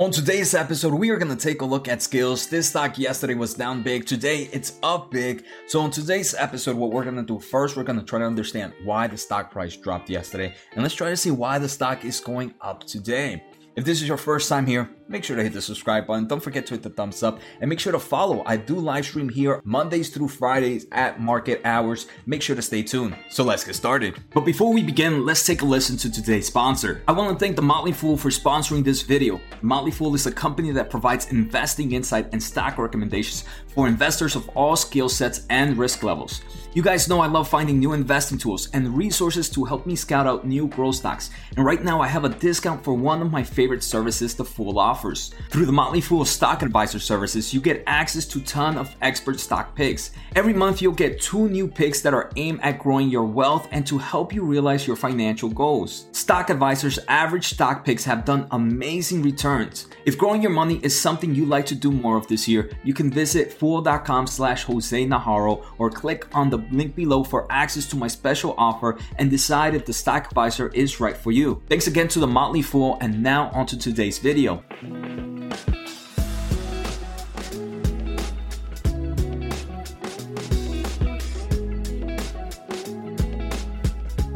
On today's episode, we are going to take a look at Skillz. This stock yesterday was down big. Today, it's up big. So, on today's episode, what we're going to do first, we're going to try to understand why the stock price dropped yesterday. And let's try to see why the stock is going up today. If this is your first time here, make sure to hit the subscribe button. Don't forget to hit the thumbs up and make sure to follow. I do live stream here Mondays through Fridays at market hours. Make sure to stay tuned. So let's get started. But before we begin, let's take a listen to today's sponsor. I want to thank The Motley Fool for sponsoring this video. Motley Fool is a company that provides investing insight and stock recommendations for investors of all skill sets and risk levels. You guys know I love finding new investing tools and resources to help me scout out new growth stocks. And right now I have a discount for one of my favorite services the Fool offers. Through the Motley Fool Stock Advisor services, you get access to ton of expert stock picks. Every month you'll get two new picks that are aimed at growing your wealth and to help you realize your financial goals. Stock Advisor's average stock picks have done amazing returns. If growing your money is something you'd like to do more of this year, you can visit fool.com slash Jose Najarro or click on the link below for access to my special offer and decide if the stock advisor is right for you. Thanks again to the Motley Fool, and now onto today's video. All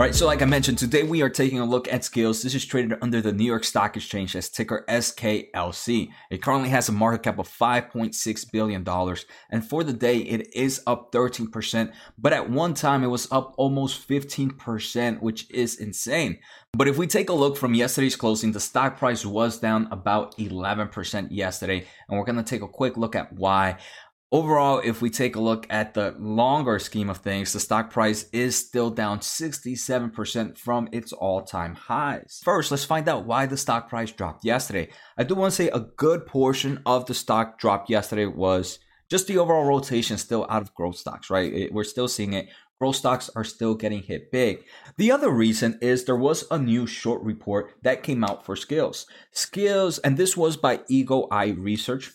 right, so like I mentioned, today we are taking a look at Skillz. This is traded under the New York Stock Exchange as ticker SKLZ. It currently has a market cap of $5.6 billion, and for the day, it is up 13%. But at one time, it was up almost 15%, which is insane. But if we take a look from yesterday's closing, the stock price was down about 11% yesterday, and we're going to take a quick look at why. Overall, if we take a look at the longer scheme of things, the stock price is still down 67% from its all time highs. First, let's find out why the stock price dropped yesterday. I do want to say a good portion of the stock drop yesterday was just the overall rotation still out of growth stocks, right? It, we're still seeing it. Growth stocks are still getting hit big. The other reason is there was a new short report that came out for Skillz. Skillz, and this was by Eagle Eye Research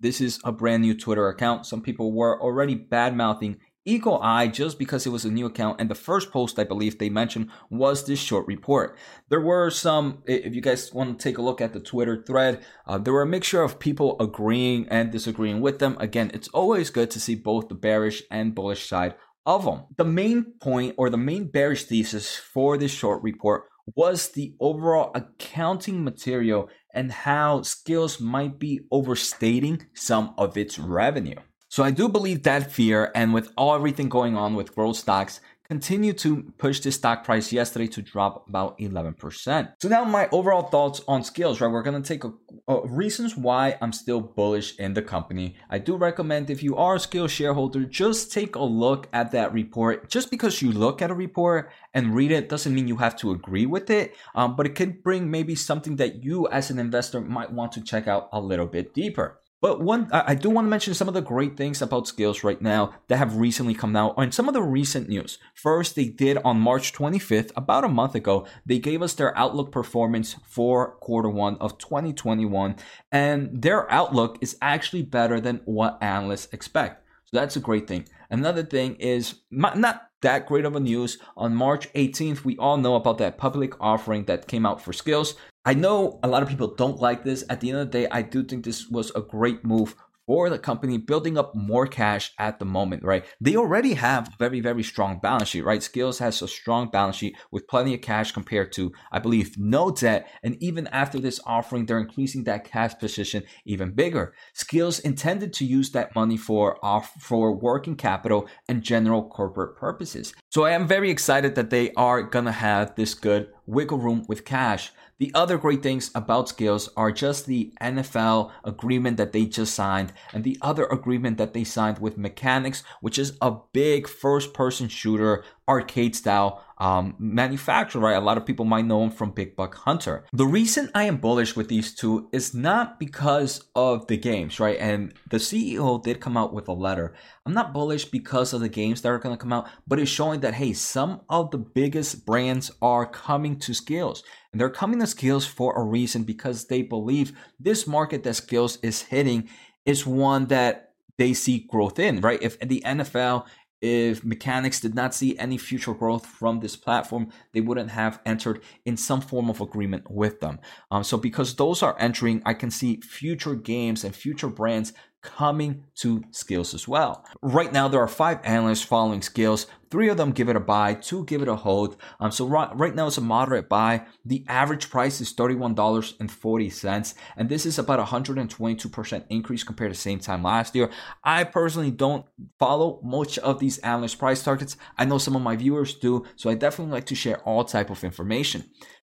this is a brand new Twitter account. Some people were already bad mouthing Eagle Eye just because it was a new account. And the first post I believe they mentioned was this short report. There were some, if you guys want to take a look at the Twitter thread, uh, there were a mixture of people agreeing and disagreeing with them. Again, it's always good to see both the bearish and bullish side of them. The main point or the main bearish thesis for this short report was the overall accounting material and how Skillz might be overstating some of its revenue. So I do believe that fear, and with all everything going on with growth stocks, continue to push the stock price yesterday to drop about 11%. So now my overall thoughts on Skillz, right? We're going to take a, a, reasons why I'm still bullish in the company. I do recommend if you are a Skillz shareholder, just take a look at that report. Just because you look at a report and read it doesn't mean you have to agree with it, um, but it could bring maybe something that you as an investor might want to check out a little bit deeper. But one, I do want to mention some of the great things about Skillz right now that have recently come out and some of the recent news. First, they did on March 25th, about a month ago, they gave us their outlook performance for quarter one of 2021. And their outlook is actually better than what analysts expect. So that's a great thing. Another thing is not that great of a news. On March 18th, we all know about that public offering that came out for Skillz. I know a lot of people don't like this. At the end of the day, I do think this was a great move for the company building up more cash at the moment, right? They already have a very, very strong balance sheet, right? Skillz has a strong balance sheet with plenty of cash compared to, I believe, no debt. And even after this offering, they're increasing that cash position even bigger. Skillz intended to use that money for off for working capital and general corporate purposes. So I am very excited that they are gonna have this good wiggle room with cash. The other great things about Skillz are just the NFL agreement that they just signed and the other agreement that they signed with Mechanix, which is a big first person shooter arcade style um, manufacturer, right? A lot of people might know him from Big Buck Hunter. The reason I am bullish with these two is not because of the games, right? And the CEO did come out with a letter. I'm not bullish because of the games that are going to come out, but it's showing that, hey, some of the biggest brands are coming to Skillz. And they're coming to Skillz for a reason because they believe this market that Skillz is hitting is one that they see growth in, right? If the NFL if Mechanix did not see any future growth from this platform, they wouldn't have entered in some form of agreement with them. Um, so, because those are entering, I can see future games and future brands coming to Skillz as well. Right now, there are five analysts following Skillz. Three of them give it a buy, two give it a hold. Um, so right, right now it's a moderate buy. The average price is $31.40, and this is about 122% increase compared to same time last year. I personally don't follow much of these analyst price targets. I know some of my viewers do, so I definitely like to share all type of information.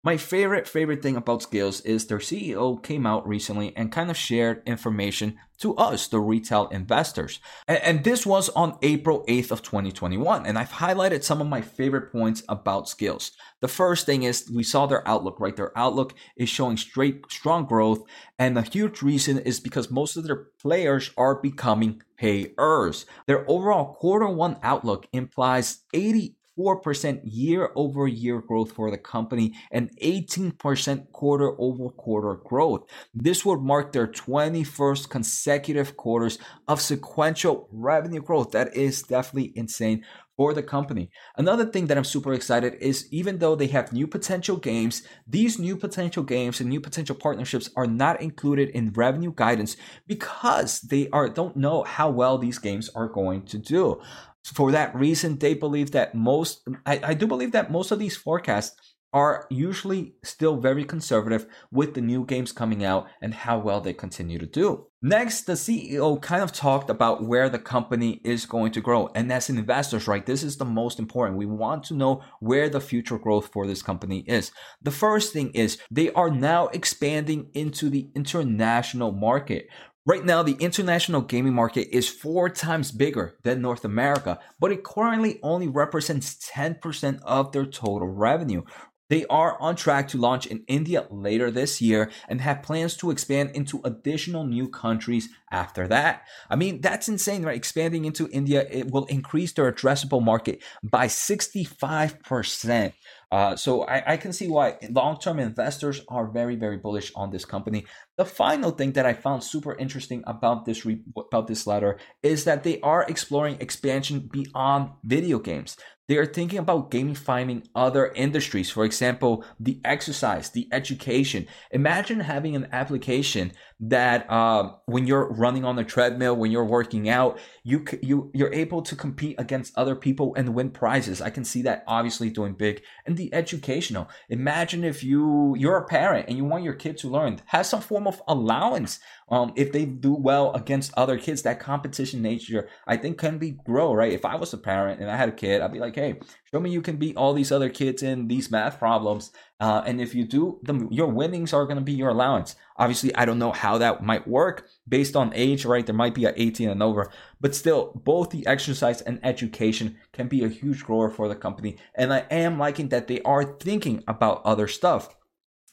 My favorite, favorite thing about Skillz is their CEO came out recently and kind of shared information to us, the retail investors. And, this was on April 8th of 2021. And I've highlighted some of my favorite points about Skillz. The first thing is we saw their outlook, right? Their outlook is showing straight, strong growth. And the huge reason is because most of their players are becoming payers. Their overall quarter one outlook implies 80 4% year over year growth for the company and 18% quarter over quarter growth. This would mark their 21st consecutive quarters of sequential revenue growth. That is definitely insane for the company. Another thing that I'm super excited is even though they have new potential games, these new potential games and new potential partnerships are not included in revenue guidance because they are don't know how well these games are going to do for that reason, they believe that most, I, I do believe that most of these forecasts are usually still very conservative with the new games coming out and how well they continue to do. Next, the CEO kind of talked about where the company is going to grow. And as investors, right, this is the most important. We want to know where the future growth for this company is. The first thing is they are now expanding into the international market. Right now, the international gaming market is four times bigger than North America, but it currently only represents 10% of their total revenue. They are on track to launch in India later this year and have plans to expand into additional new countries after that. I mean, that's insane, right? Expanding into India, it will increase their addressable market by 65%. Uh, so I, I, can see why long-term investors are very, very bullish on this company. The final thing that I found super interesting about this re- about this letter is that they are exploring expansion beyond video games. They are thinking about gamifying other industries, for example, the exercise, the education. Imagine having an application that uh, when you're running on the treadmill, when you're working out, you you you're able to compete against other people and win prizes. I can see that obviously doing big. And the educational. Imagine if you you're a parent and you want your kid to learn, have some form of allowance. Um, if they do well against other kids, that competition nature I think can be grow right. If I was a parent and I had a kid, I'd be like, hey, show me you can beat all these other kids in these math problems uh, and if you do, the, your winnings are going to be your allowance. Obviously, I don't know how that might work based on age, right? There might be at 18 and over, but still, both the exercise and education can be a huge grower for the company. And I am liking that they are thinking about other stuff.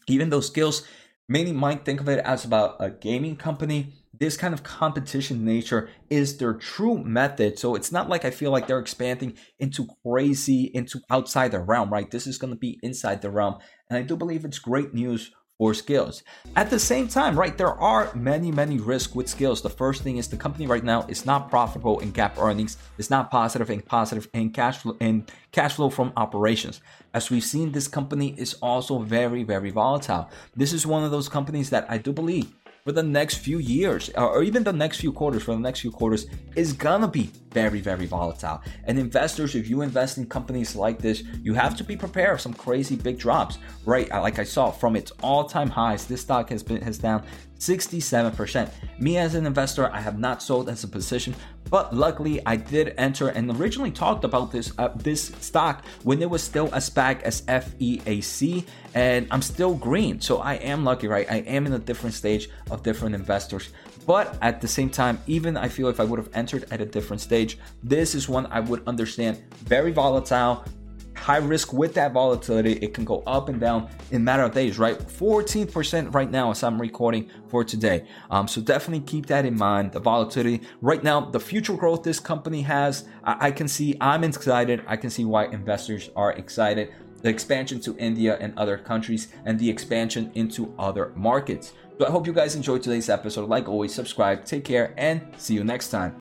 Even though Skillz, many might think of it as about a gaming company, this kind of competition nature is their true method. So it's not like I feel like they're expanding into crazy, into outside the realm, right? This is going to be inside the realm. And I do believe it's great news for Skillz. At the same time, right, there are many, many risks with Skillz. The first thing is the company right now is not profitable in GAAP earnings. It's not positive in positive in cash flow in cash flow from operations. As we've seen, this company is also very, very volatile. This is one of those companies that I do believe for the next few years or even the next few quarters for the next few quarters is gonna be very very volatile and investors if you invest in companies like this you have to be prepared for some crazy big drops right like i saw from its all-time highs this stock has been has down 67%. Me as an investor, I have not sold as a position, but luckily I did enter and originally talked about this uh, this stock when it was still as SPAC as FEAC, and I'm still green. So I am lucky, right? I am in a different stage of different investors. But at the same time, even I feel if I would have entered at a different stage, this is one I would understand very volatile, high risk with that volatility. It can go up and down in matter of days, right? 14% right now as I'm recording for today. Um, so definitely keep that in mind. The volatility right now, the future growth this company has, I, I can see I'm excited. I can see why investors are excited. The expansion to India and other countries and the expansion into other markets. So I hope you guys enjoyed today's episode. Like always, subscribe, take care, and see you next time.